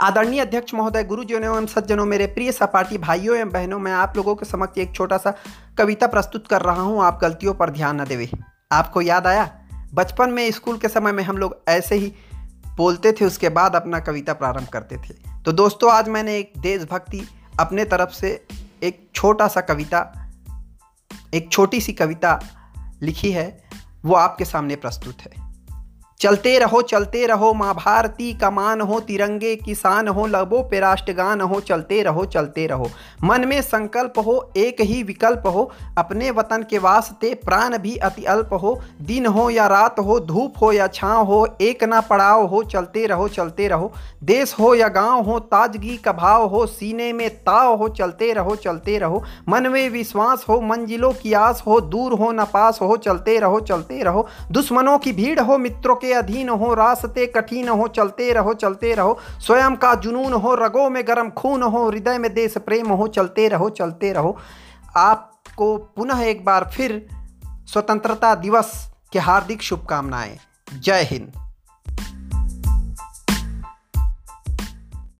आदरणीय अध्यक्ष महोदय, गुरुजनों एवं सज्जनों, मेरे प्रिय सपाटी भाइयों एवं बहनों, मैं आप लोगों के समक्ष एक छोटा सा कविता प्रस्तुत कर रहा हूँ। आप गलतियों पर ध्यान न देवे। आपको याद आया? बचपन में, स्कूल के समय में हम लोग ऐसे ही बोलते थे, उसके बाद अपना कविता प्रारंभ करते थे। तो दोस्तों, आज मैंने एक देशभक्ति अपने तरफ़ से एक छोटा सा कविता, एक छोटी सी कविता लिखी है। वो आपके सामने प्रस्तुत है। चलते रहो चलते रहो, माँ भारती कमान हो, तिरंगे किसान हो, लबों पे राष्ट्रगान हो, चलते रहो चलते रहो। मन में संकल्प हो, एक ही विकल्प हो, अपने वतन के वास्ते प्राण भी अति अल्प हो। दिन हो या रात हो, धूप हो या छाँव हो, एक ना पड़ाव हो, चलते रहो चलते रहो। देश हो या गाँव हो, ताजगी का भाव हो, सीने में ताव हो, चलते रहो चलते रहो। मन में विश्वास हो, मंजिलों की आस हो, दूर हो, न पास हो, चलते रहो चलते रहो। दुश्मनों की भीड़ हो, मित्रों के अधीन हो, रास्ते कठिन हो, चलते रहो चलते रहो। स्वयं का जुनून हो, रगों में गर्म खून हो, हृदय में देश प्रेम हो, चलते रहो चलते रहो। आपको पुनः एक बार फिर स्वतंत्रता दिवस की हार्दिक शुभकामनाएँ। जय हिंद।